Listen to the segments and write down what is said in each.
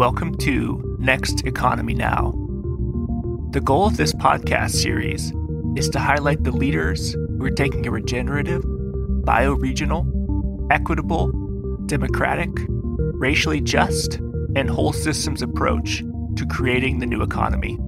Welcome to Next Economy Now. The goal of this podcast series is to highlight the leaders who are taking a regenerative, bioregional, equitable, democratic, racially just, and whole systems approach to creating the new economy.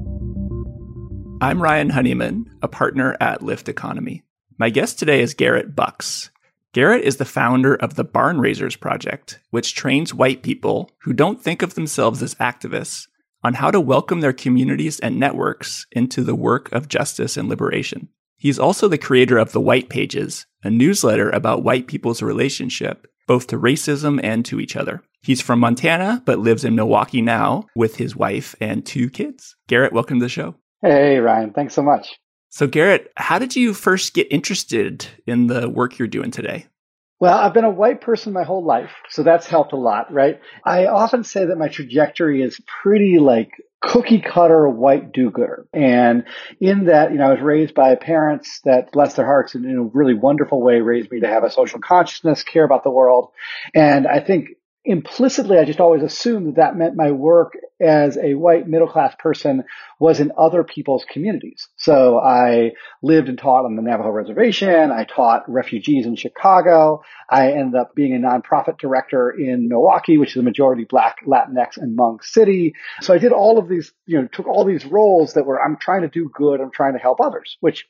I'm Ryan Honeyman, a partner at Lift Economy. My guest today is Garrett Bucks. Garrett is the founder of the Barn Raisers Project, which trains white people who don't think of themselves as activists on how to welcome their communities and networks into the work of justice and liberation. He's also the creator of The White Pages, a newsletter about white people's relationship both to racism and to each other. He's from Montana, but lives in Milwaukee now with his wife and two kids. Garrett, welcome to the show. Hey, Ryan. Thanks so much. So, Garrett, how did you first get interested in the work you're doing today? Well, I've been a white person my whole life, so that's helped a lot, right? I often say that my trajectory is pretty like cookie cutter white do-gooder. And in that, you know, I was raised by parents that bless their hearts in a really wonderful way, raised me to have a social consciousness, care about the world. And I think implicitly, I just always assumed that that meant my work as a white middle class person was in other people's communities. So I lived and taught on the Navajo reservation. I taught refugees in Chicago. I ended up being a nonprofit director in Milwaukee, which is a majority black Latinx and Hmong city. So I did all of these, you know, took all these roles that were, I'm trying to do good. I'm trying to help others, which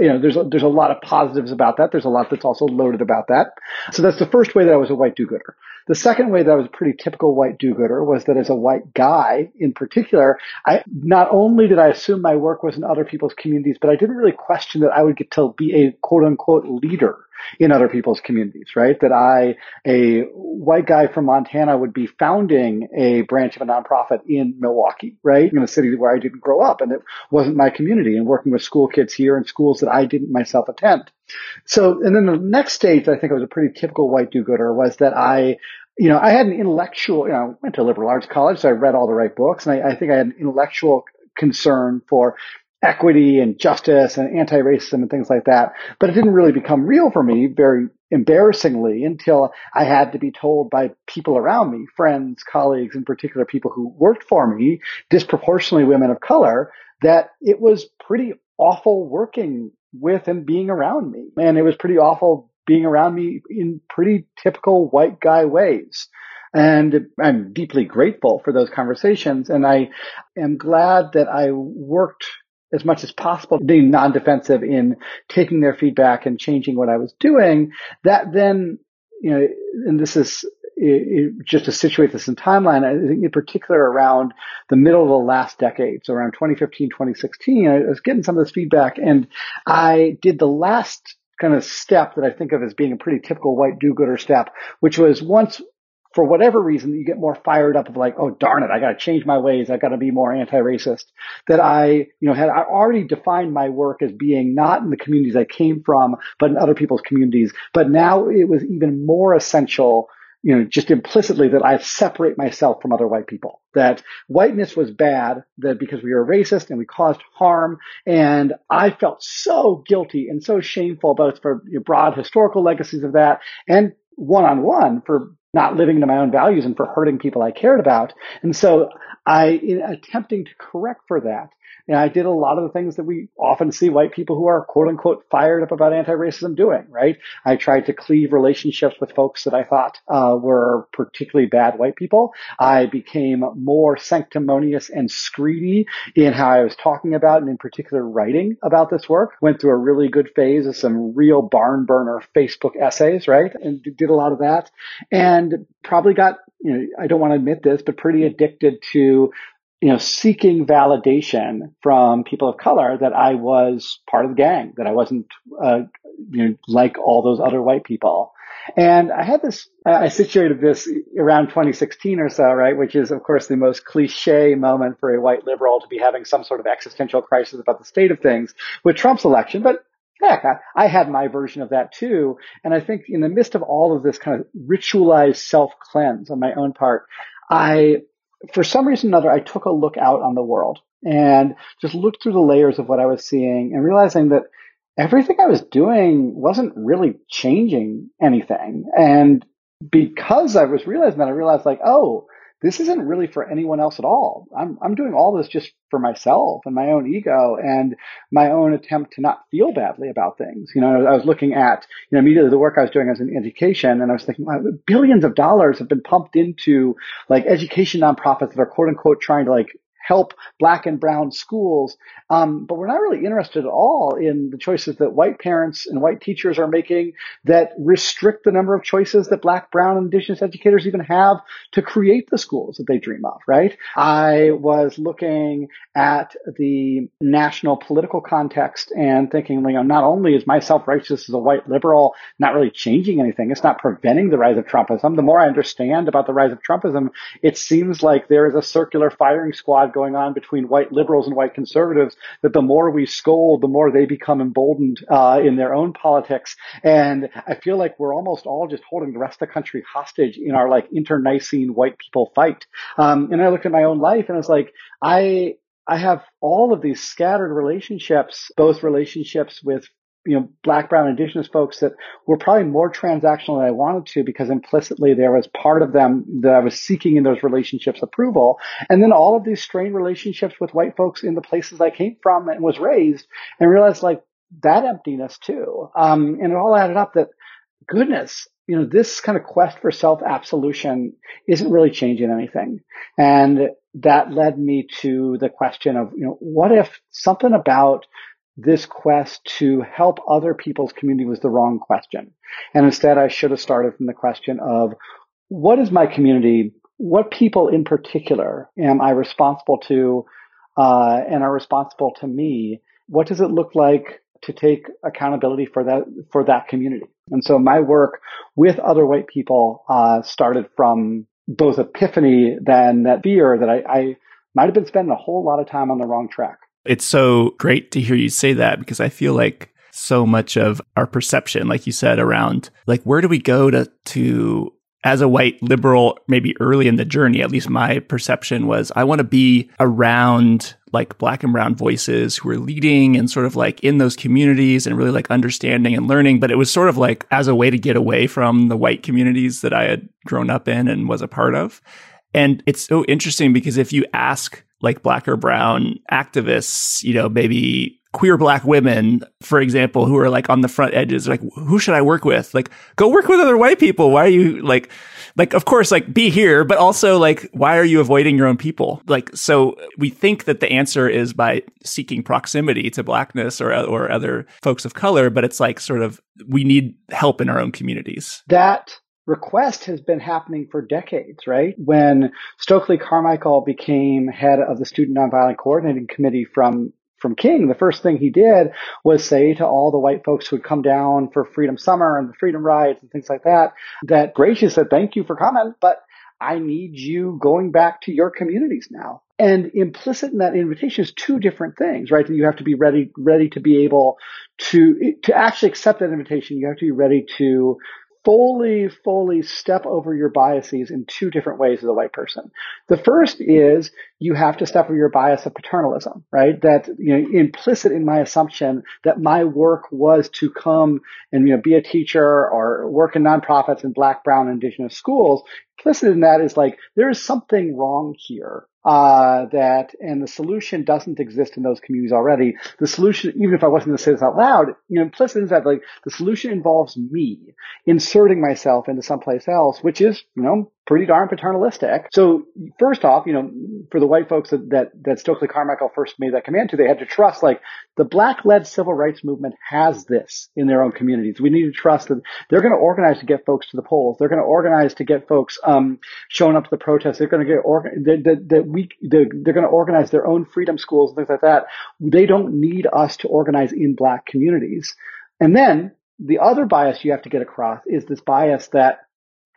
you know, there's a, there's a lot of positives about that. There's a lot that's also loaded about that. So that's the first way that I was a white do-gooder. The second way that I was a pretty typical white do-gooder was that as a white guy in particular, I not only did I assume my work was in other people's communities, but I didn't really question that I would get to be a quote unquote leader in other people's communities, right? That I, a white guy from Montana would be founding a branch of a nonprofit in Milwaukee, right? In a city where I didn't grow up and it wasn't my community and working with school kids here in schools that I didn't myself attend. So, and then the next stage I think I was a pretty typical white do-gooder was that I, you know, I had an intellectual, you know, I went to liberal arts college, so I read all the right books and I, I think I had an intellectual concern for equity and justice and anti-racism and things like that. But it didn't really become real for me very embarrassingly until I had to be told by people around me, friends, colleagues, in particular people who worked for me, disproportionately women of color, that it was pretty awful working with and being around me. And it was pretty awful being around me in pretty typical white guy ways. And I'm deeply grateful for those conversations. And I am glad that I worked as much as possible, being non-defensive in taking their feedback and changing what I was doing, that then, you know, and this is it, it, just to situate this in timeline, I think in particular around the middle of the last decade, so around 2015, 2016, I was getting some of this feedback and I did the last kind of step that I think of as being a pretty typical white do-gooder step, which was once for whatever reason, you get more fired up of like, oh darn it, I got to change my ways. I got to be more anti-racist. That I, you know, had I already defined my work as being not in the communities I came from, but in other people's communities. But now it was even more essential, you know, just implicitly that I separate myself from other white people. That whiteness was bad, that because we were racist and we caused harm, and I felt so guilty and so shameful both for broad historical legacies of that and one on one for not living to my own values and for hurting people I cared about. And so I, in attempting to correct for that, and I did a lot of the things that we often see white people who are quote unquote fired up about anti-racism doing, right? I tried to cleave relationships with folks that I thought uh, were particularly bad white people. I became more sanctimonious and screedy in how I was talking about and in particular writing about this work. Went through a really good phase of some real barn burner Facebook essays, right? And did a lot of that and probably got you know, I don't want to admit this, but pretty addicted to you know, seeking validation from people of color that I was part of the gang, that I wasn't, uh, you know, like all those other white people. And I had this, I situated this around 2016 or so, right? Which is, of course, the most cliche moment for a white liberal to be having some sort of existential crisis about the state of things with Trump's election. But heck, I, I had my version of that too. And I think in the midst of all of this kind of ritualized self cleanse on my own part, I for some reason or another, I took a look out on the world and just looked through the layers of what I was seeing and realizing that everything I was doing wasn't really changing anything. And because I was realizing that, I realized like, oh, this isn't really for anyone else at all. I'm, I'm doing all this just for myself and my own ego and my own attempt to not feel badly about things. You know, I was looking at, you know, immediately the work I was doing as in education and I was thinking, wow, billions of dollars have been pumped into like education nonprofits that are quote unquote trying to like help black and brown schools. Um, but we're not really interested at all in the choices that white parents and white teachers are making that restrict the number of choices that black, brown, and indigenous educators even have to create the schools that they dream of, right? I was looking at the national political context and thinking, you know, not only is my self-righteous as a white liberal not really changing anything, it's not preventing the rise of Trumpism. The more I understand about the rise of Trumpism, it seems like there is a circular firing squad going on between white liberals and white conservatives that the more we scold, the more they become emboldened uh, in their own politics. And I feel like we're almost all just holding the rest of the country hostage in our like internecine white people fight. Um, and I looked at my own life and I was like, I I have all of these scattered relationships, both relationships with you know, black, brown, indigenous folks that were probably more transactional than I wanted to because implicitly there was part of them that I was seeking in those relationships approval. And then all of these strained relationships with white folks in the places I came from and was raised and realized like that emptiness too. Um, and it all added up that goodness, you know, this kind of quest for self absolution isn't really changing anything. And that led me to the question of, you know, what if something about this quest to help other people's community was the wrong question. And instead, I should have started from the question of what is my community? What people in particular am I responsible to uh, and are responsible to me? What does it look like to take accountability for that for that community? And so my work with other white people uh, started from both epiphany than that fear that I, I might have been spending a whole lot of time on the wrong track. It's so great to hear you say that because I feel like so much of our perception, like you said, around like where do we go to to as a white liberal, maybe early in the journey, at least my perception was I want to be around like black and brown voices who are leading and sort of like in those communities and really like understanding and learning. But it was sort of like as a way to get away from the white communities that I had grown up in and was a part of. And it's so interesting because if you ask like black or brown activists, you know, maybe queer black women, for example, who are like on the front edges, like, who should I work with? Like, go work with other white people. Why are you like, like, of course, like be here, but also like, why are you avoiding your own people? Like, so we think that the answer is by seeking proximity to blackness or, or other folks of color, but it's like sort of, we need help in our own communities. That request has been happening for decades, right? When Stokely Carmichael became head of the Student Nonviolent Coordinating Committee from from King, the first thing he did was say to all the white folks who had come down for Freedom Summer and the Freedom Rides and things like that, that gracious said, thank you for coming, but I need you going back to your communities now. And implicit in that invitation is two different things, right? That you have to be ready, ready to be able to, to actually accept that invitation. You have to be ready to fully, fully step over your biases in two different ways as a white person. The first is you have to step over your bias of paternalism, right? That, you know, implicit in my assumption that my work was to come and, you know, be a teacher or work in nonprofits in black, brown, indigenous schools. Implicit in that is like, there is something wrong here uh, that, and the solution doesn't exist in those communities already. The solution, even if I wasn't going to say this out loud, you know, implicit is that like the solution involves me inserting myself into someplace else, which is, you know, pretty darn paternalistic. So first off, you know, for the white folks that, that, that Stokely Carmichael first made that command to, they had to trust like the black led civil rights movement has this in their own communities. We need to trust that they're going to organize to get folks to the polls. They're going to organize to get folks, um, showing up to the protests. They're going to get, organ- that, we, they're, they're going to organize their own freedom schools and things like that. They don't need us to organize in black communities. And then the other bias you have to get across is this bias that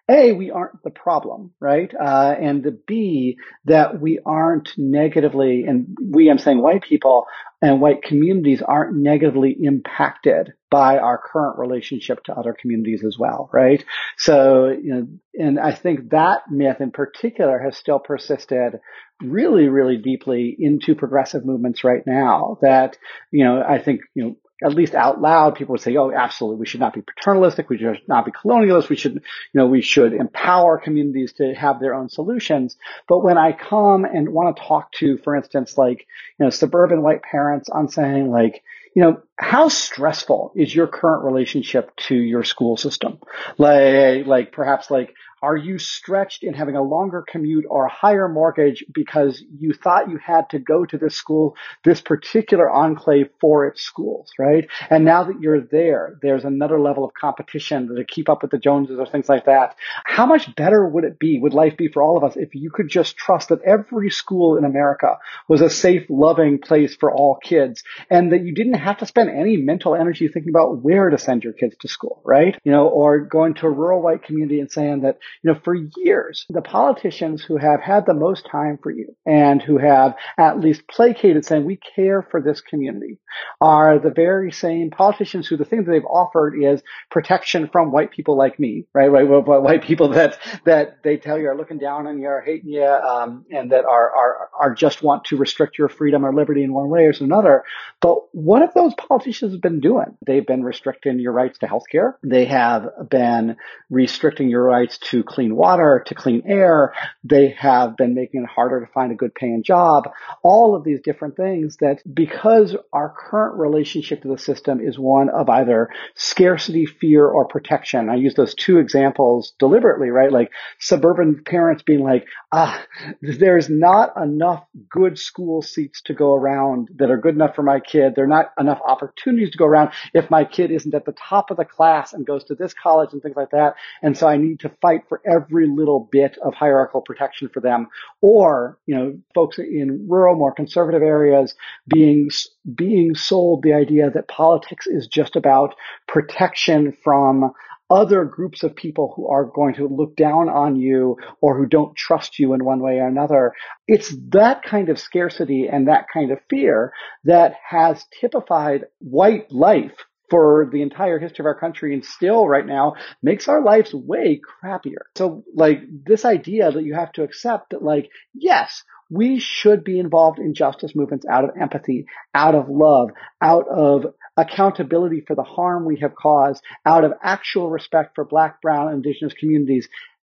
a, we aren't the problem, right? Uh, and the B, that we aren't negatively, and we, I'm saying white people and white communities aren't negatively impacted by our current relationship to other communities as well, right? So, you know, and I think that myth in particular has still persisted really, really deeply into progressive movements right now that, you know, I think, you know, at least out loud, people would say, "Oh, absolutely, we should not be paternalistic. We should not be colonialist. We should, you know, we should empower communities to have their own solutions." But when I come and want to talk to, for instance, like you know, suburban white parents, I'm saying like, you know, how stressful is your current relationship to your school system? Like, like perhaps like are you stretched in having a longer commute or a higher mortgage because you thought you had to go to this school, this particular enclave for its schools, right? And now that you're there, there's another level of competition to keep up with the Joneses or things like that. How much better would it be, would life be for all of us if you could just trust that every school in America was a safe, loving place for all kids and that you didn't have to spend any mental energy thinking about where to send your kids to school, right? You know, or going to a rural white community and saying that, you know, for years, the politicians who have had the most time for you and who have at least placated saying, we care for this community are the very same politicians who the thing that they've offered is protection from white people like me, right? White, white people that, that they tell you are looking down on you, are hating you, um, and that are, are, are just want to restrict your freedom or liberty in one way or another. But what have those politicians been doing? They've been restricting your rights to health care. They have been restricting your rights to clean water, to clean air. They have been making it harder to find a good paying job. All of these different things that because our current relationship to the system is one of either scarcity, fear, or protection. I use those two examples deliberately, right? Like suburban parents being like, ah, there's not enough good school seats to go around that are good enough for my kid. There are not enough opportunities to go around if my kid isn't at the top of the class and goes to this college and things like that. And so I need to fight for every little bit of hierarchical protection for them. Or, you know, folks in rural, more conservative areas being, being sold the idea that politics is just about protection from other groups of people who are going to look down on you or who don't trust you in one way or another. It's that kind of scarcity and that kind of fear that has typified white life for the entire history of our country and still right now makes our lives way crappier. So like this idea that you have to accept that like, yes, we should be involved in justice movements out of empathy, out of love, out of accountability for the harm we have caused, out of actual respect for black, brown, indigenous communities.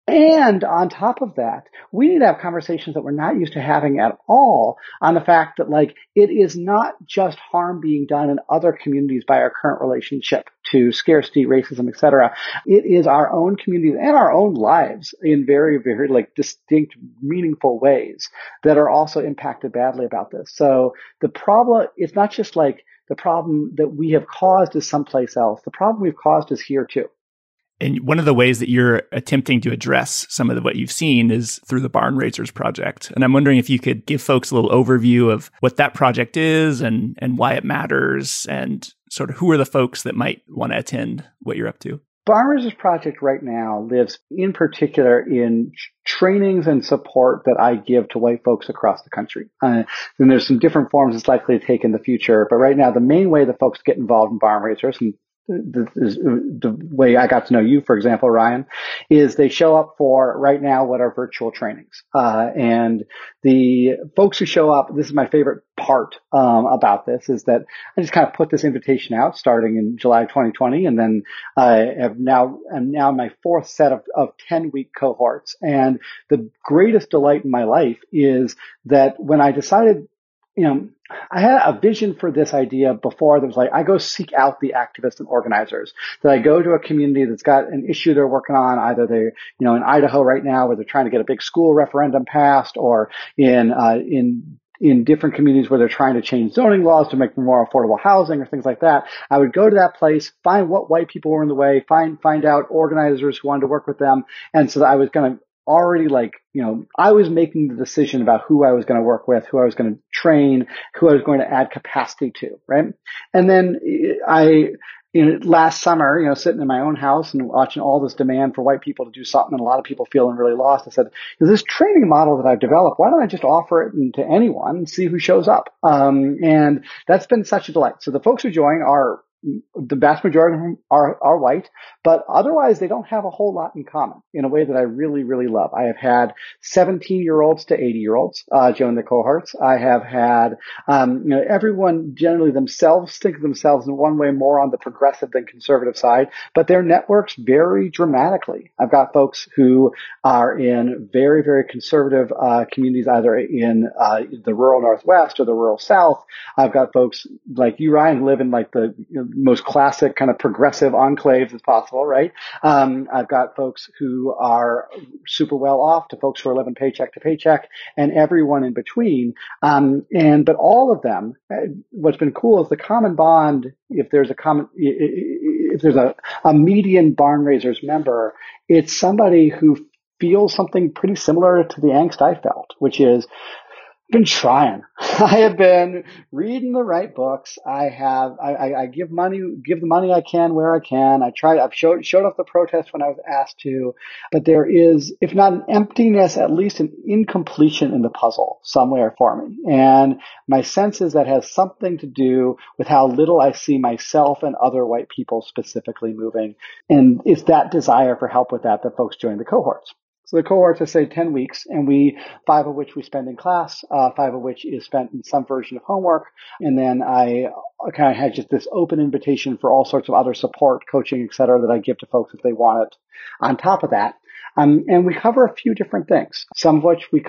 And on top of that, we need to have conversations that we're not used to having at all on the fact that like it is not just harm being done in other communities by our current relationship to scarcity, racism, etc. It is our own communities and our own lives in very, very like distinct, meaningful ways that are also impacted badly about this. So the problem, it's not just like the problem that we have caused is someplace else. The problem we've caused is here too. And one of the ways that you're attempting to address some of the, what you've seen is through the Barn Raisers Project. And I'm wondering if you could give folks a little overview of what that project is and, and why it matters and sort of who are the folks that might want to attend what you're up to. Barn Raisers Project right now lives in particular in trainings and support that I give to white folks across the country. Uh, and there's some different forms it's likely to take in the future. But right now, the main way that folks get involved in Barn Raisers, and the, the, way I got to know you, for example, Ryan, is they show up for right now what are virtual trainings. Uh, and the folks who show up, this is my favorite part um, about this, is that I just kind of put this invitation out starting in July 2020, and then I have now am now my fourth set of 10 week cohorts. And the greatest delight in my life is that when I decided you know, I had a vision for this idea before that was like, I go seek out the activists and organizers. That I go to a community that's got an issue they're working on, either they're, you know, in Idaho right now where they're trying to get a big school referendum passed or in, uh, in in different communities where they're trying to change zoning laws to make more affordable housing or things like that. I would go to that place, find what white people were in the way, find find out organizers who wanted to work with them, and so I was going to already like, you know, I was making the decision about who I was going to work with, who I was going to train, who I was going to add capacity to, right? And then I, you know, last summer, you know, sitting in my own house and watching all this demand for white people to do something and a lot of people feeling really lost, I said, this training model that I've developed, why don't I just offer it to anyone and see who shows up? Um, and that's been such a delight. So the folks who join are the vast majority of them are, are white, but otherwise they don't have a whole lot in common in a way that I really, really love. I have had 17 year olds to 80 year olds, uh, join the cohorts. I have had, um, you know, everyone generally themselves think of themselves in one way more on the progressive than conservative side, but their networks vary dramatically. I've got folks who are in very, very conservative, uh, communities, either in, uh, the rural Northwest or the rural South. I've got folks like you, Ryan, live in like the you know, most classic kind of progressive enclaves as possible, right? Um, I've got folks who are super well off to folks who are living paycheck to paycheck and everyone in between. Um, and, but all of them, uh, what's been cool is the common bond, if there's a common, if there's a, a median barn raisers member, it's somebody who feels something pretty similar to the angst I felt, which is been trying. I have been reading the right books. I have, I, I, I, give money, give the money I can where I can. I try, I've showed, showed up the protest when I was asked to, but there is, if not an emptiness, at least an incompletion in the puzzle somewhere for me. And my sense is that has something to do with how little I see myself and other white people specifically moving. And it's that desire for help with that that folks join the cohorts. So the cohorts are say 10 weeks and we, five of which we spend in class, uh, five of which is spent in some version of homework. And then I kind of had just this open invitation for all sorts of other support, coaching, et cetera, that I give to folks if they want it. On top of that, um, and we cover a few different things, some of which we,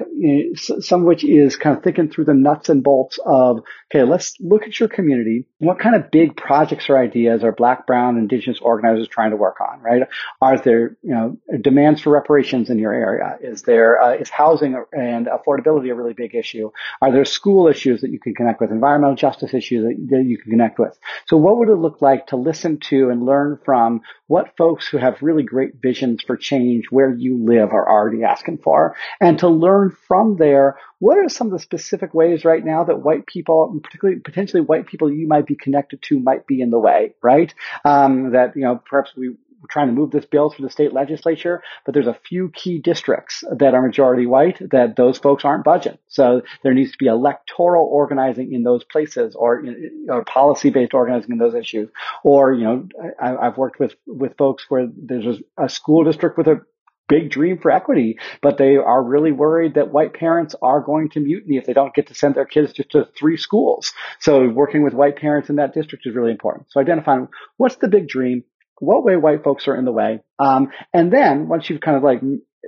some of which is kind of thinking through the nuts and bolts of, okay, let's look at your community. What kind of big projects or ideas are Black, Brown, Indigenous organizers trying to work on, right? Are there, you know, demands for reparations in your area? Is there, uh, is housing and affordability a really big issue? Are there school issues that you can connect with? Environmental justice issues that, that you can connect with? So what would it look like to listen to and learn from what folks who have really great visions for change, where you live are already asking for and to learn from there what are some of the specific ways right now that white people, particularly potentially white people you might be connected to might be in the way, right? Um, that, you know, perhaps we, we're trying to move this bill through the state legislature, but there's a few key districts that are majority white that those folks aren't budging. So there needs to be electoral organizing in those places or, or policy based organizing in those issues. Or, you know, I, have worked with, with folks where there's a school district with a big dream for equity, but they are really worried that white parents are going to mutiny if they don't get to send their kids just to three schools. So working with white parents in that district is really important. So identifying what's the big dream, what way white folks are in the way, um, and then once you've kind of like,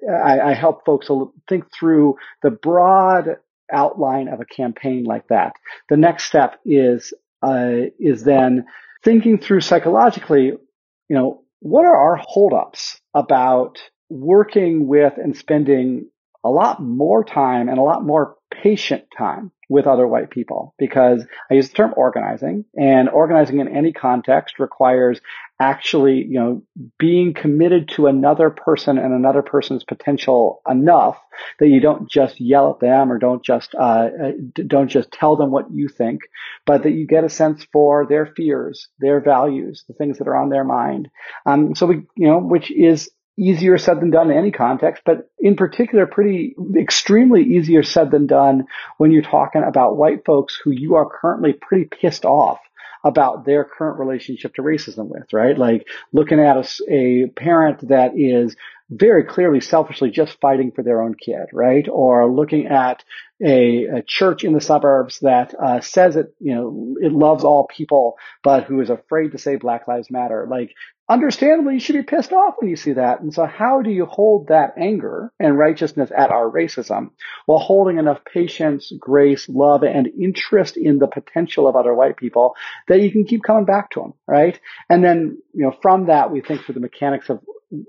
I, I help folks think through the broad outline of a campaign like that. The next step is uh, is then thinking through psychologically, you know, what are our holdups about working with and spending a lot more time and a lot more patient time with other white people because I use the term organizing and organizing in any context requires actually, you know, being committed to another person and another person's potential enough that you don't just yell at them or don't just, uh, uh don't just tell them what you think, but that you get a sense for their fears, their values, the things that are on their mind. Um, so we, you know, which is easier said than done in any context, but in particular, pretty extremely easier said than done when you're talking about white folks who you are currently pretty pissed off about their current relationship to racism with, right? Like looking at a, a parent that is very clearly selfishly just fighting for their own kid, right? Or looking at a, a church in the suburbs that uh, says it, you know, it loves all people, but who is afraid to say Black Lives Matter. Like understandably, you should be pissed off when you see that. And so how do you hold that anger and righteousness at our racism while holding enough patience, grace, love, and interest in the potential of other white people that you can keep coming back to them, right? And then, you know, from that, we think through the mechanics of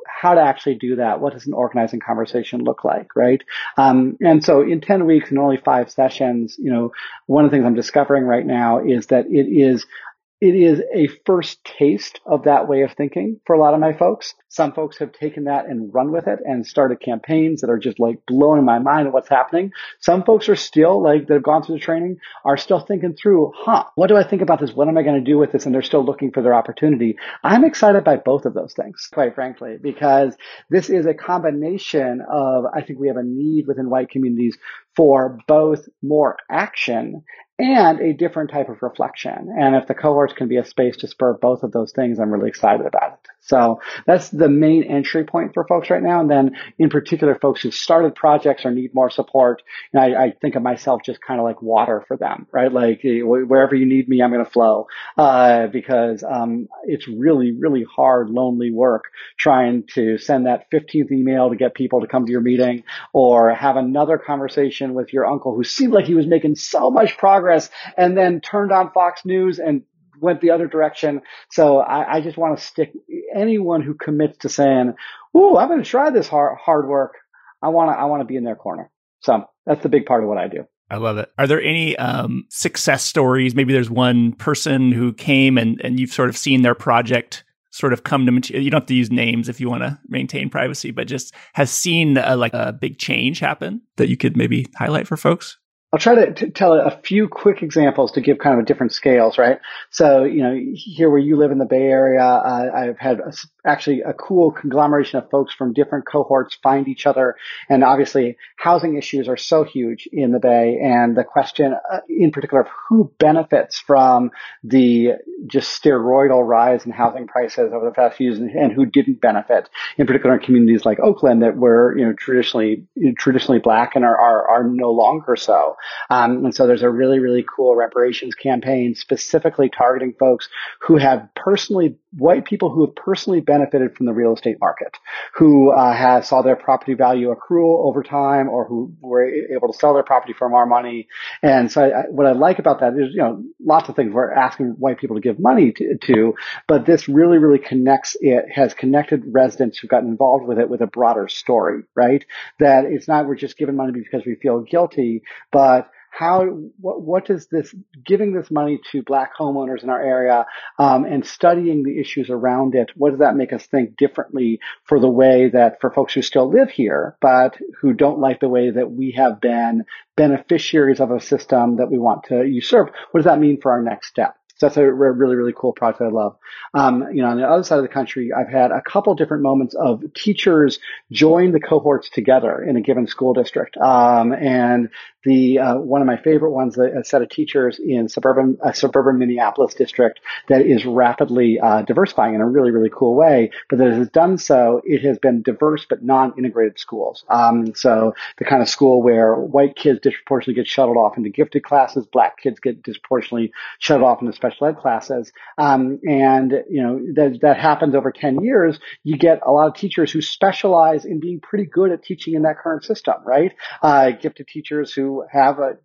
how to actually do that. What does an organizing conversation look like, right? Um, and so in 10 weeks and only five sessions, you know, one of the things I'm discovering right now is that it is it is a first taste of that way of thinking for a lot of my folks. Some folks have taken that and run with it and started campaigns that are just like blowing my mind at what's happening. Some folks are still like that have gone through the training are still thinking through, huh, what do I think about this? What am I going to do with this? And they're still looking for their opportunity. I'm excited by both of those things, quite frankly, because this is a combination of, I think we have a need within white communities for both more action and a different type of reflection. And if the cohorts can be a space to spur both of those things, I'm really excited about it. So that's the main entry point for folks right now. And then in particular, folks who started projects or need more support, I, I, think of myself just kind of like water for them, right? Like wherever you need me, I'm going to flow, uh, because, um, it's really, really hard, lonely work trying to send that 15th email to get people to come to your meeting or have another conversation with your uncle who seemed like he was making so much progress and then turned on Fox News and went the other direction. So I, I just want to stick anyone who commits to saying, "Ooh, I'm going to try this hard hard work." I want to I want to be in their corner. So that's the big part of what I do. I love it. Are there any um, success stories? Maybe there's one person who came and, and you've sort of seen their project sort of come to you don't have to use names if you want to maintain privacy but just has seen a, like a big change happen that you could maybe highlight for folks I'll try to, to, tell a few quick examples to give kind of different scales, right? So, you know, here where you live in the Bay Area, uh, I've had actually a cool conglomeration of folks from different cohorts find each other. And obviously housing issues are so huge in the Bay. And the question uh, in particular of who benefits from the just steroidal rise in housing prices over the past few years and, and who didn't benefit, in particular in communities like Oakland that were, you know, traditionally, traditionally black and are, are, are no longer so. Um, and so there's a really, really cool reparations campaign specifically targeting folks who have personally, white people who have personally benefited from the real estate market, who uh, have saw their property value accrue over time or who were able to sell their property for more money. And so I, what I like about that is, you know, lots of things we're asking white people to give money to, to, but this really, really connects it, has connected residents who've gotten involved with it with a broader story, right? That it's not we're just giving money because we feel guilty, but but how what, what does this giving this money to black homeowners in our area um, and studying the issues around it? What does that make us think differently for the way that for folks who still live here but who don't like the way that we have been beneficiaries of a system that we want to usurp? What does that mean for our next step so that's a really, really cool project I love. Um, you know, on the other side of the country, I've had a couple different moments of teachers join the cohorts together in a given school district. Um, and the uh, one of my favorite ones, a set of teachers in suburban a suburban Minneapolis district that is rapidly uh, diversifying in a really really cool way. But that has done so, it has been diverse but non-integrated schools. Um, so the kind of school where white kids disproportionately get shuttled off into gifted classes, black kids get disproportionately shuttled off into special ed classes, um, and you know that that happens over ten years. You get a lot of teachers who specialize in being pretty good at teaching in that current system, right? Uh, gifted teachers who have a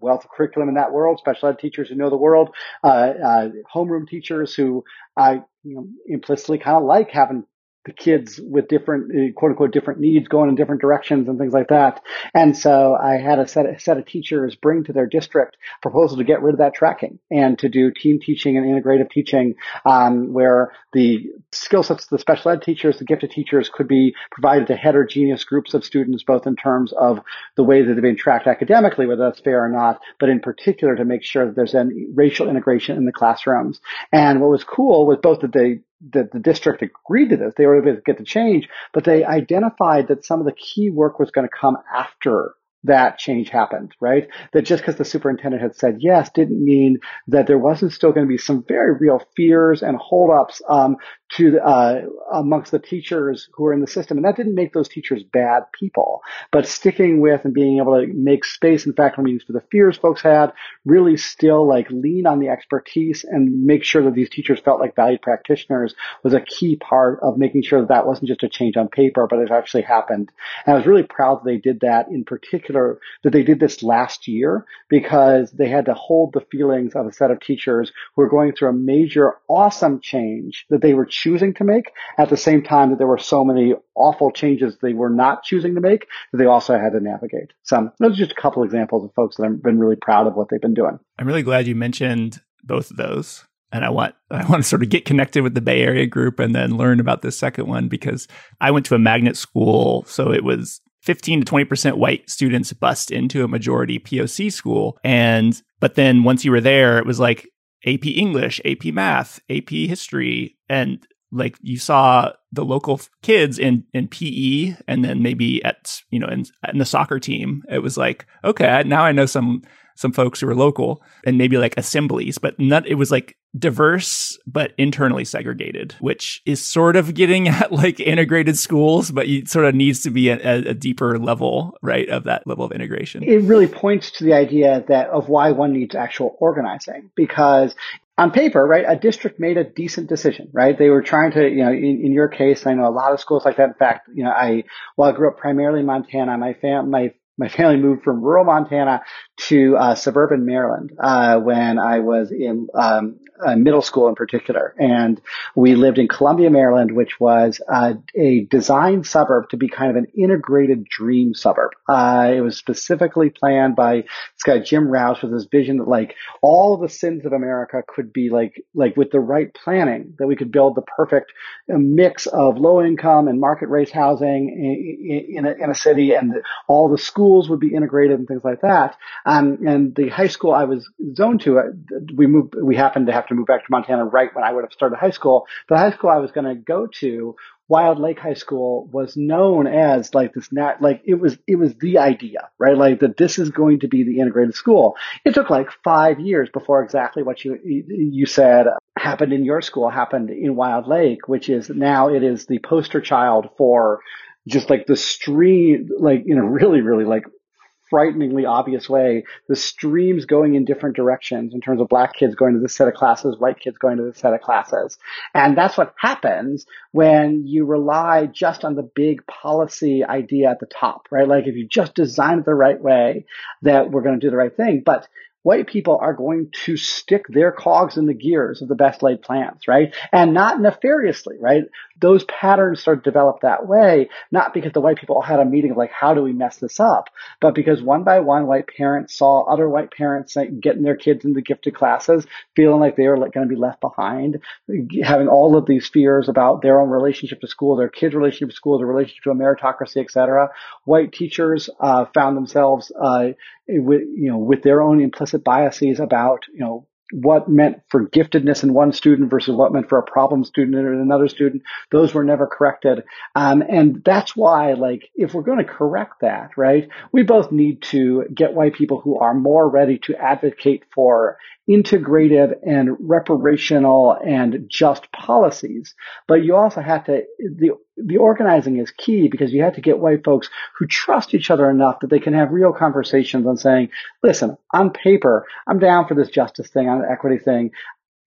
wealth of curriculum in that world, special ed teachers who know the world, uh, uh, homeroom teachers who I you know, implicitly kind of like having the kids with different uh, quote unquote different needs going in different directions and things like that. And so I had a set, a set of teachers bring to their district proposal to get rid of that tracking and to do team teaching and integrative teaching, um, where the skill sets of the special ed teachers, the gifted teachers could be provided to heterogeneous groups of students, both in terms of the way that they've been tracked academically, whether that's fair or not, but in particular to make sure that there's a racial integration in the classrooms. And what was cool was both that they that the district agreed to this. They were able to get the change, but they identified that some of the key work was going to come after that change happened, right? That just because the superintendent had said yes didn't mean that there wasn't still going to be some very real fears and holdups um, to uh, amongst the teachers who were in the system, and that didn't make those teachers bad people. But sticking with and being able to make space in faculty meetings for the fears folks had, really still like lean on the expertise and make sure that these teachers felt like valued practitioners was a key part of making sure that that wasn't just a change on paper, but it actually happened. And I was really proud that they did that in particular particular that they did this last year because they had to hold the feelings of a set of teachers who were going through a major awesome change that they were choosing to make at the same time that there were so many awful changes they were not choosing to make that they also had to navigate. So those are just a couple examples of folks that I've been really proud of what they've been doing. I'm really glad you mentioned both of those and I want I want to sort of get connected with the Bay Area group and then learn about this second one because I went to a magnet school, so it was 15 to 20% white students bust into a majority POC school. And, but then once you were there, it was like AP English, AP Math, AP History. And like you saw the local kids in in PE and then maybe at you know in, in the soccer team it was like okay now I know some some folks who were local and maybe like assemblies but not it was like diverse but internally segregated which is sort of getting at like integrated schools but it sort of needs to be a, a deeper level right of that level of integration it really points to the idea that of why one needs actual organizing because on paper, right, a district made a decent decision, right? They were trying to, you know, in, in your case, I know a lot of schools like that. In fact, you know, I, while I grew up primarily in Montana, my fam, my my family moved from rural Montana to uh, suburban Maryland uh, when I was in um, uh, middle school in particular. And we lived in Columbia, Maryland, which was uh, a designed suburb to be kind of an integrated dream suburb. Uh, it was specifically planned by this guy, Jim Rouse, with this vision that like all the sins of America could be like, like with the right planning, that we could build the perfect uh, mix of low income and market rate housing in, in, a, in a city and all the schools would be integrated and things like that. Um, and the high school I was zoned to, we moved, we happened to have to to move back to Montana right when I would have started high school. The high school I was going to go to, Wild Lake High School, was known as like this nat, like it was, it was the idea, right? Like that this is going to be the integrated school. It took like five years before exactly what you, you said happened in your school happened in Wild Lake, which is now it is the poster child for just like the stream, like in a really, really like frighteningly obvious way, the streams going in different directions in terms of black kids going to this set of classes, white kids going to this set of classes. And that's what happens when you rely just on the big policy idea at the top, right? Like if you just design it the right way, that we're going to do the right thing. But white people are going to stick their cogs in the gears of the best laid plans, right? And not nefariously, right? Those patterns start to develop that way, not because the white people all had a meeting of like, how do we mess this up? But because one by one, white parents saw other white parents getting their kids into gifted classes, feeling like they were like going to be left behind, having all of these fears about their own relationship to school, their kids' relationship to school, their relationship to a meritocracy, et cetera. White teachers uh, found themselves uh, with, you know, with their own implicit biases about, you know, what meant for giftedness in one student versus what meant for a problem student in another student. Those were never corrected. Um, and that's why, like, if we're going to correct that, right, we both need to get white people who are more ready to advocate for integrative and reparational and just policies. But you also have to, the, the organizing is key because you have to get white folks who trust each other enough that they can have real conversations on saying, listen, on paper, I'm down for this justice thing, on equity thing.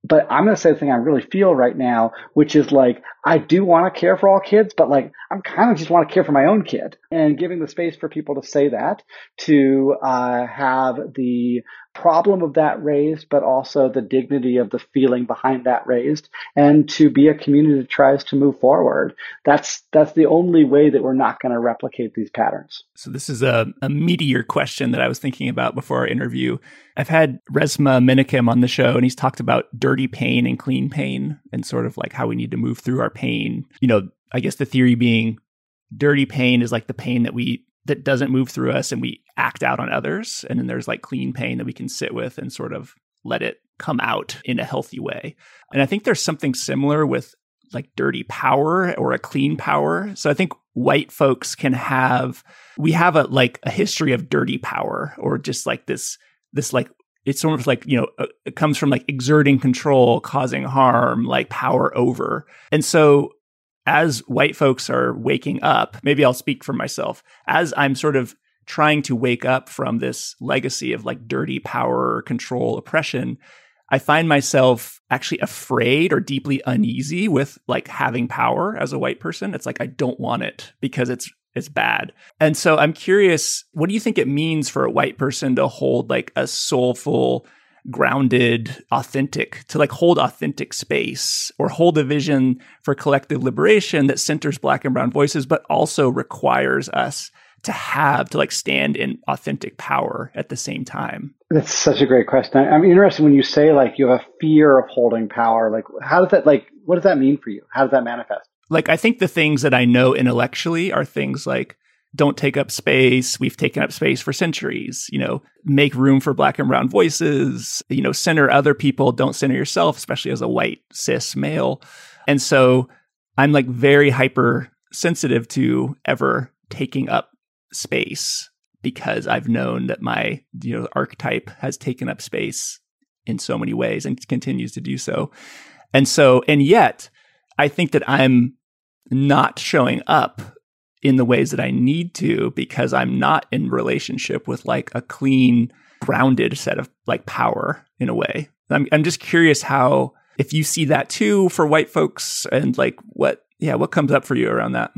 But I'm going to say the thing I really feel right now, which is like, I do want to care for all kids, but like, I'm kind of just want to care for my own kid and giving the space for people to say that, to uh, have the problem of that raised, but also the dignity of the feeling behind that raised, and to be a community that tries to move forward. That's that's the only way that we're not going to replicate these patterns. So this is a, a meteor question that I was thinking about before our interview. I've had Resmaa Menakem on the show, and he's talked about dirty pain and clean pain, and sort of like how we need to move through our pain. You know, I guess the theory being dirty pain is like the pain that we that doesn't move through us and we act out on others. And then there's like clean pain that we can sit with and sort of let it come out in a healthy way. And i think there's something similar with like dirty power or a clean power. So i think white folks can have we have a like a history of dirty power or just like this this like it's sort of like you know uh, it comes from like exerting control causing harm like power over. And so as white folks are waking up, maybe I'll speak for myself, as I'm sort of trying to wake up from this legacy of like dirty power, control, oppression, I find myself actually afraid or deeply uneasy with like having power as a white person. It's like I don't want it because it's it's bad. And so I'm curious, what do you think it means for a white person to hold like a soulful grounded, authentic, to like hold authentic space or hold a vision for collective liberation that centers black and brown voices, but also requires us to have to like stand in authentic power at the same time? That's such a great question. I'm interested when you say like you have a fear of holding power. Like, how does that like? What does that mean for you? How does that manifest? Like, I think the things that I know intellectually are things like don't take up space. We've taken up space for centuries. You know, make room for black and brown voices. You know, center other people. Don't center yourself, especially as a white cis male. And so I'm like very hyper sensitive to ever taking up space because I've known that my you know archetype has taken up space in so many ways and continues to do so. And so and yet I think that I'm not showing up in the ways that I need to because I'm not in relationship with like a clean grounded set of like power in a way. I'm I'm just curious how if you see that too for white folks and like what yeah what comes up for you around that.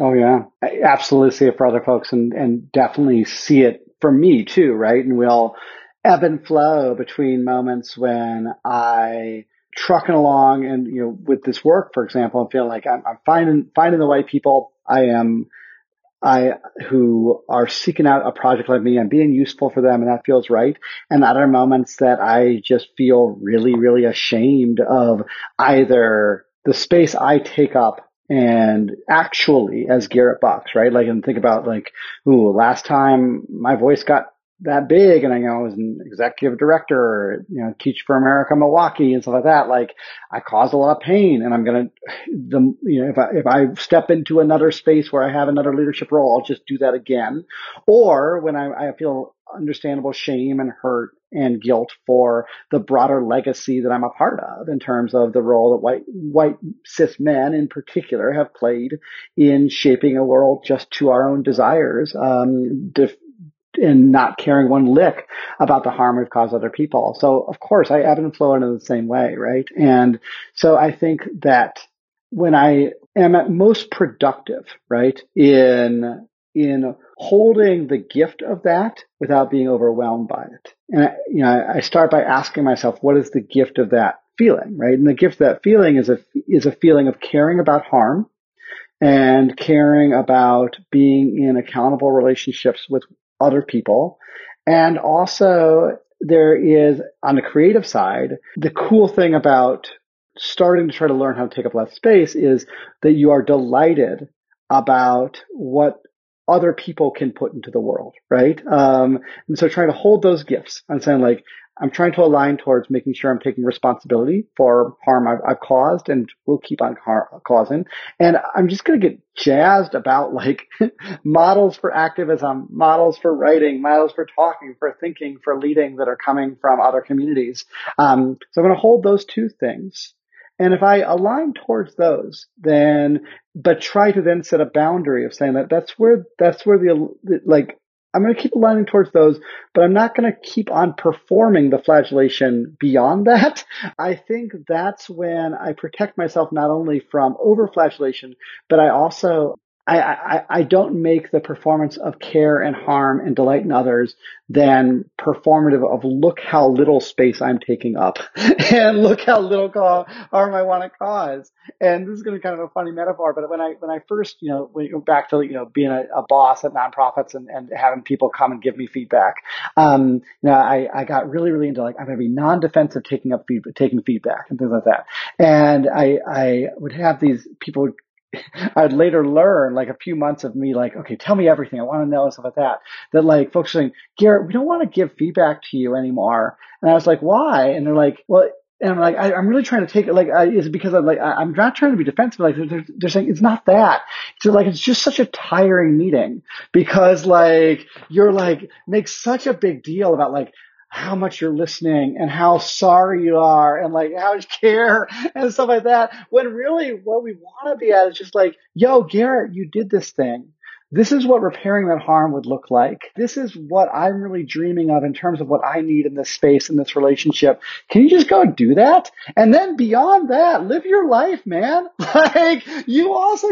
Oh yeah, I absolutely see it for other folks, and and definitely see it for me too, right? And we all ebb and flow between moments when I trucking along, and you know, with this work, for example, I'm feeling like I'm, I'm finding finding the right people. I am. I who are seeking out a project like me. I'm being useful for them, and that feels right. And other moments that I just feel really, really ashamed of either the space I take up and actually as Garrett Bucks, right? Like, and think about like, ooh, last time my voice got that big and I, you know, I was an executive director, you know, Teach for America Milwaukee and stuff like that. Like I caused a lot of pain and I'm going to, the, you know, if I, if I step into another space where I have another leadership role, I'll just do that again. Or when I, I feel understandable shame and hurt and guilt for the broader legacy that I'm a part of in terms of the role that white, white cis men in particular have played in shaping a world just to our own desires, um, def- and not caring one lick about the harm we've caused other people. So of course I ebb and flow in the same way, right? And so I think that when I am at most productive, right, in in holding the gift of that without being overwhelmed by it. And I, you know, I start by asking myself, what is the gift of that feeling, right? And the gift of that feeling is a is a feeling of caring about harm and caring about being in accountable relationships with other people. And also there is on the creative side, the cool thing about starting to try to learn how to take up less space is that you are delighted about what other people can put into the world, right? Um, and so trying to hold those gifts and saying like, I'm trying to align towards making sure I'm taking responsibility for harm I've, I've caused and will keep on causing. And I'm just going to get jazzed about like models for activism, models for writing, models for talking, for thinking, for leading that are coming from other communities. Um, so I'm going to hold those two things and if I align towards those, then, but try to then set a boundary of saying that that's where, that's where the, like, I'm going to keep aligning towards those, but I'm not going to keep on performing the flagellation beyond that. I think that's when I protect myself not only from over flagellation, but I also I, I, I, don't make the performance of care and harm and delight in others than performative of look how little space I'm taking up and look how little harm I want to cause. And this is going to be kind of a funny metaphor, but when I, when I first, you know, when you back to, you know, being a, a boss at nonprofits and, and having people come and give me feedback, um, you know, I, I got really, really into like, I'm going to be non-defensive taking up feedback, taking feedback and things like that. And I, I would have these people I'd later learn, like a few months of me, like, okay, tell me everything. I want to know stuff like that. That like folks are saying, Garrett, we don't want to give feedback to you anymore. And I was like, why? And they're like, well, and I'm like, I, am really trying to take it. Like, I, is because I'm like, I, am not trying to be defensive. Like, they're, they're saying it's not that. It's like it's just such a tiring meeting because like you're like make such a big deal about like how much you're listening and how sorry you are and like how you care and stuff like that. When really what we want to be at is just like, yo, Garrett, you did this thing. This is what repairing that harm would look like. This is what I'm really dreaming of in terms of what I need in this space, in this relationship. Can you just go do that? And then beyond that, live your life, man. Like you also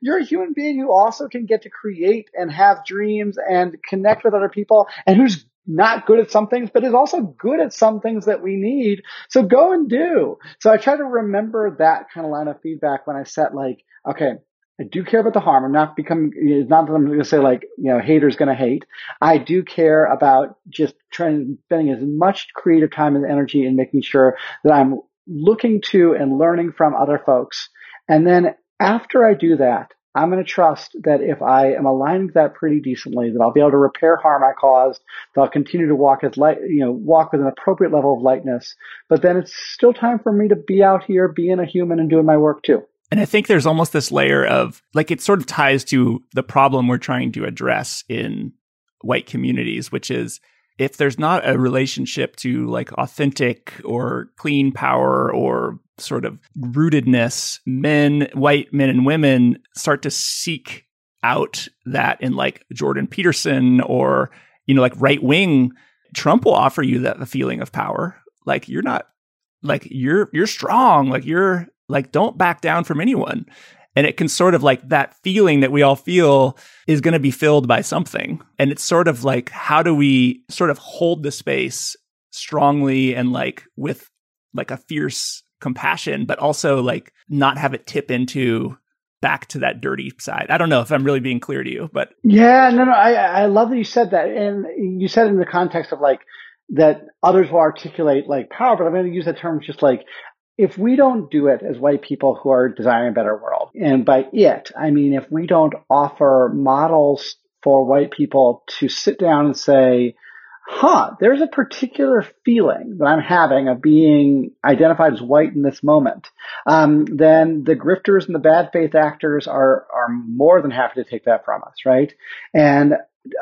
you're a human being who also can get to create and have dreams and connect with other people and who's not good at some things, but is also good at some things that we need. So go and do. So I try to remember that kind of line of feedback when I set like, okay, I do care about the harm. I'm not becoming, it's not that I'm going to say like, you know, haters going to hate. I do care about just trying, to spending as much creative time and energy in making sure that I'm looking to and learning from other folks. And then after I do that, I'm going to trust that if I am aligning that pretty decently, that I'll be able to repair harm I caused, that I'll continue to walk as light, you know, walk with an appropriate level of lightness. But then it's still time for me to be out here being a human and doing my work too. And I think there's almost this layer of like it sort of ties to the problem we're trying to address in white communities, which is if there's not a relationship to like authentic or clean power or sort of rootedness, men, white men and women start to seek out that in like Jordan Peterson or, you know, like right wing, Trump will offer you that the feeling of power. Like you're not like you're you're strong, like you're like don't back down from anyone. And it can sort of like that feeling that we all feel is going to be filled by something. And it's sort of like, how do we sort of hold the space strongly and like with like a fierce compassion, but also like not have it tip into back to that dirty side. I don't know if I'm really being clear to you, but yeah, no, no, I, I love that you said that. And you said in the context of like, that others will articulate like power, but I'm going to use that term just like if we don't do it as white people who are desiring a better world, and by it, I mean if we don't offer models for white people to sit down and say, huh, there's a particular feeling that I'm having of being identified as white in this moment, um, then the grifters and the bad faith actors are, are more than happy to take that from us, right? And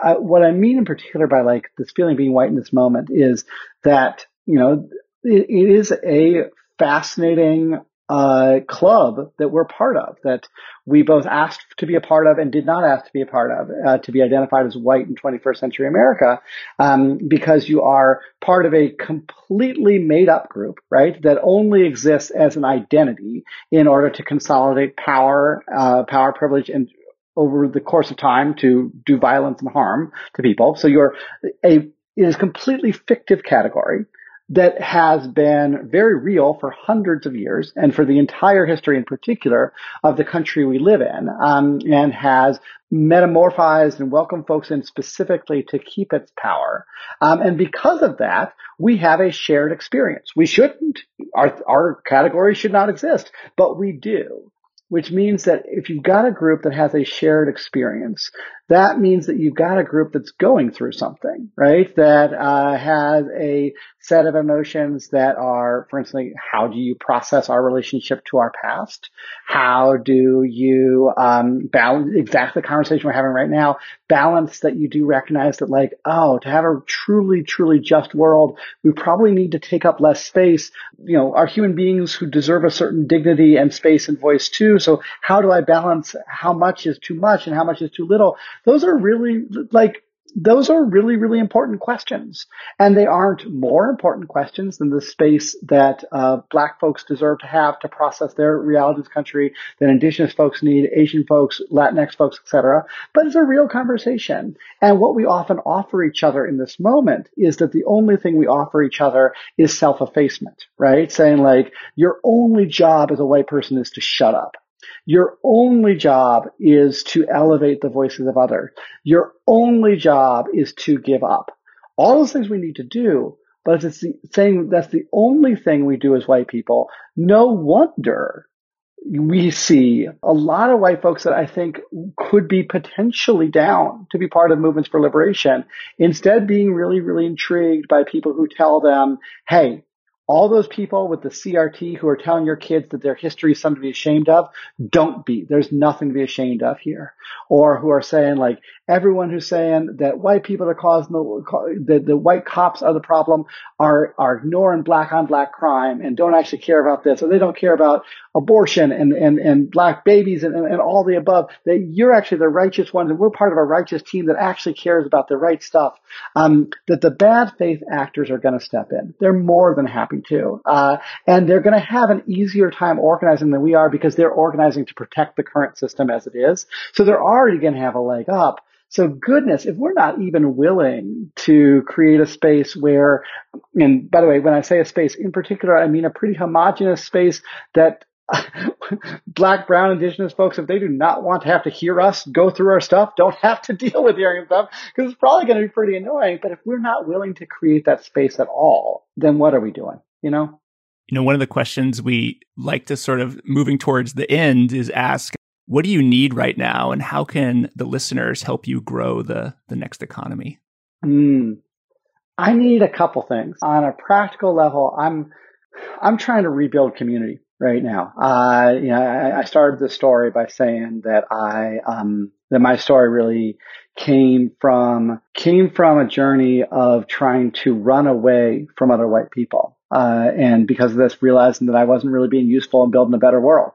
I, what I mean in particular by like this feeling being white in this moment is that, you know, it, it is a fascinating uh, club that we're part of, that we both asked to be a part of and did not ask to be a part of, uh, to be identified as white in 21st century America, um, because you are part of a completely made up group, right, that only exists as an identity in order to consolidate power, uh, power, privilege, and over the course of time to do violence and harm to people. So you're a, it is completely fictive category that has been very real for hundreds of years and for the entire history in particular of the country we live in um, and has metamorphized and welcomed folks in specifically to keep its power um, and because of that we have a shared experience we shouldn't our, our category should not exist but we do which means that if you've got a group that has a shared experience, that means that you've got a group that's going through something, right? That uh, has a set of emotions that are, for instance, how do you process our relationship to our past? How do you um, balance exactly the conversation we're having right now? Balance that you do recognize that, like, oh, to have a truly, truly just world, we probably need to take up less space. You know, are human beings who deserve a certain dignity and space and voice too. So how do I balance how much is too much and how much is too little? Those are really like those are really, really important questions. And they aren't more important questions than the space that uh, black folks deserve to have to process their reality realities country, that indigenous folks need, Asian folks, Latinx folks, etc. But it's a real conversation. And what we often offer each other in this moment is that the only thing we offer each other is self-effacement, right? Saying like, your only job as a white person is to shut up. Your only job is to elevate the voices of others. Your only job is to give up. All those things we need to do, but if it's the saying that's the only thing we do as white people, no wonder we see a lot of white folks that I think could be potentially down to be part of movements for liberation, instead being really, really intrigued by people who tell them, hey, all those people with the CRT who are telling your kids that their history is something to be ashamed of, don't be. There's nothing to be ashamed of here. Or who are saying like everyone who's saying that white people are causing the, the, the white cops are the problem are, are ignoring black on black crime and don't actually care about this or they don't care about abortion and, and, and black babies and, and, and all the above. That you're actually the righteous ones and we're part of a righteous team that actually cares about the right stuff. Um, that the bad faith actors are going to step in. They're more than happy happy to. Uh, and they're going to have an easier time organizing than we are because they're organizing to protect the current system as it is. So they're already going to have a leg up. So goodness, if we're not even willing to create a space where, and by the way, when I say a space in particular, I mean a pretty homogenous space that black, brown, indigenous folks, if they do not want to have to hear us go through our stuff, don't have to deal with hearing stuff because it's probably going to be pretty annoying. But if we're not willing to create that space at all, then what are we doing? You know? You know, one of the questions we like to sort of moving towards the end is ask what do you need right now, and how can the listeners help you grow the the next economy? Mm, I need a couple things on a practical level. I'm I'm trying to rebuild community right now. Uh, you know, I, I started the story by saying that I um, that my story really came from came from a journey of trying to run away from other white people, uh, and because of this, realizing that I wasn't really being useful in building a better world,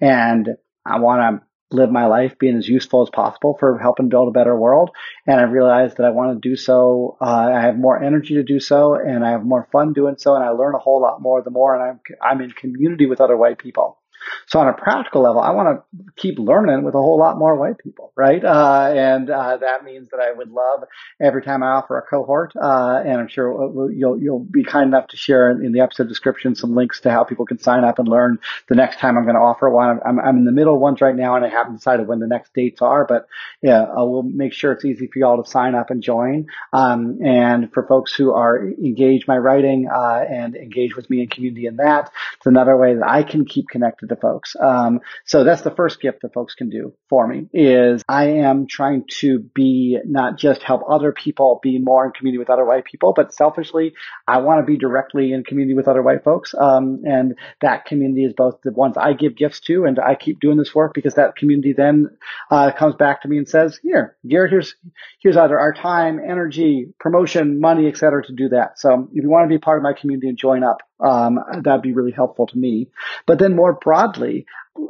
and I want to live my life being as useful as possible for helping build a better world. And I realized that I want to do so. Uh, I have more energy to do so and I have more fun doing so. And I learn a whole lot more the more and I'm, I'm in community with other white people. So on a practical level, I want to keep learning with a whole lot more white people, right? Uh, and uh, that means that I would love every time I offer a cohort, uh, and I'm sure you'll you'll be kind enough to share in, the episode description some links to how people can sign up and learn the next time I'm going to offer one. I'm, I'm in the middle of ones right now, and I haven't decided when the next dates are, but yeah, I will make sure it's easy for y'all to sign up and join. Um, and for folks who are engaged my writing uh, and engage with me in community in that, it's another way that I can keep connected to folks. Um, so that's the first gift that folks can do for me is I am trying to be not just help other people be more in community with other white people, but selfishly, I want to be directly in community with other white folks. Um, and that community is both the ones I give gifts to, and I keep doing this work because that community then uh, comes back to me and says, "Here, Garrett, here's here's either our time, energy, promotion, money, etc., to do that." So if you want to be part of my community and join up, um, that'd be really helpful to me. But then more broadly,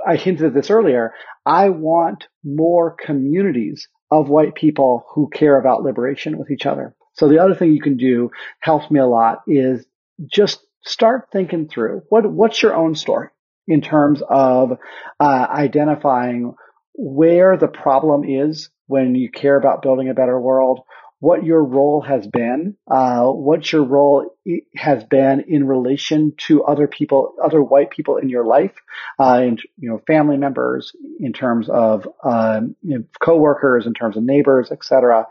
I hinted at this earlier. I want more communities of white people who care about liberation with each other. So the other thing you can do helps me a lot is just start thinking through what what's your own story in terms of uh, identifying where the problem is when you care about building a better world, what your role has been, uh, what your role has been in relation to other people, other white people in your life, uh, and you know, family members, in terms of um, you know, coworkers, in terms of neighbors, etc.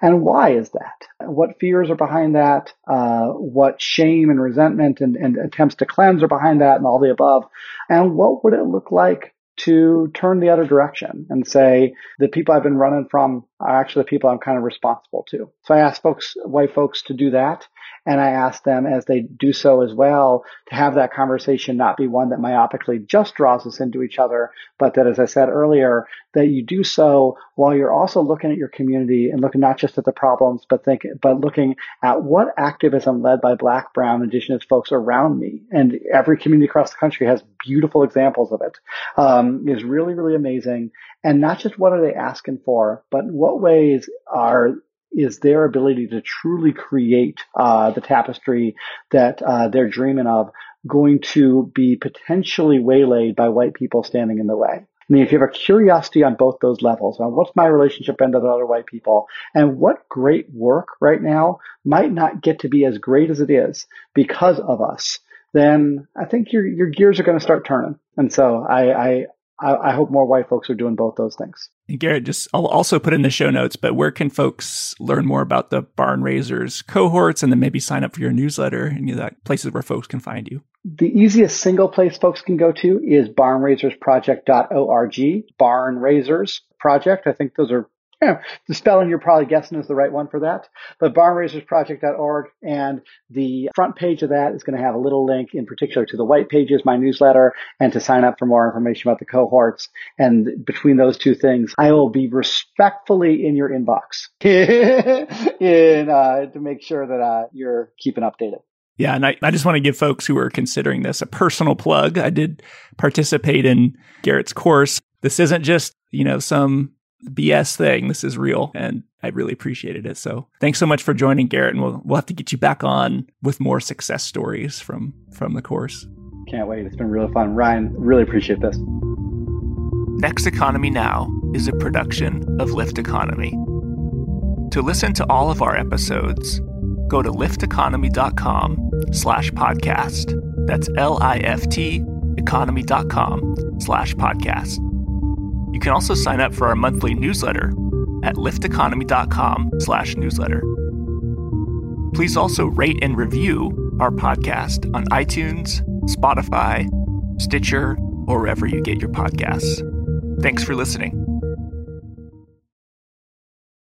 And why is that? What fears are behind that? Uh, what shame and resentment and, and attempts to cleanse are behind that, and all the above? And what would it look like to turn the other direction and say the people I've been running from are actually the people I'm kind of responsible to. So I ask folks, white folks to do that. And I ask them as they do so as well to have that conversation not be one that myopically just draws us into each other, but that, as I said earlier, that you do so while you're also looking at your community and looking not just at the problems, but think, but looking at what activism led by black, brown, indigenous folks around me. And every community across the country has beautiful examples of it. Um, is really, really amazing. And not just what are they asking for, but what ways are is their ability to truly create uh, the tapestry that uh, they're dreaming of going to be potentially waylaid by white people standing in the way. I mean, if you have a curiosity on both those levels, on what's my relationship been to the other white people, and what great work right now might not get to be as great as it is because of us, then I think your your gears are going to start turning. And so I, I I, I, hope more white folks are doing both those things. And Garrett, just I'll also put in the show notes, but where can folks learn more about the Barn Raisers cohorts and then maybe sign up for your newsletter and you know, places where folks can find you? The easiest single place folks can go to is barnraisersproject.org. Barn Raisers Project. I think those are the spelling you're probably guessing is the right one for that. But barnraisersproject.org and the front page of that is going to have a little link in particular to the white pages, my newsletter, and to sign up for more information about the cohorts. And between those two things, I will be respectfully in your inbox in, uh, to make sure that uh, you're keeping updated. Yeah, and I, I just want to give folks who are considering this a personal plug. I did participate in Garrett's course. This isn't just, you know, some BS thing. This is real. And I really appreciated it. So thanks so much for joining, Garrett. And we'll, we'll have to get you back on with more success stories from, from the course. Can't wait. It's been really fun. Ryan, really appreciate this. Next Economy Now is a production of Lift Economy. To listen to all of our episodes, go to lifteconomy.com slash podcast. That's L-I-F-T economy.com slash podcast. You can also sign up for our monthly newsletter at lifteconomy.com slash newsletter. Please also rate and review our podcast on iTunes, Spotify, Stitcher, or wherever you get your podcasts. Thanks for listening.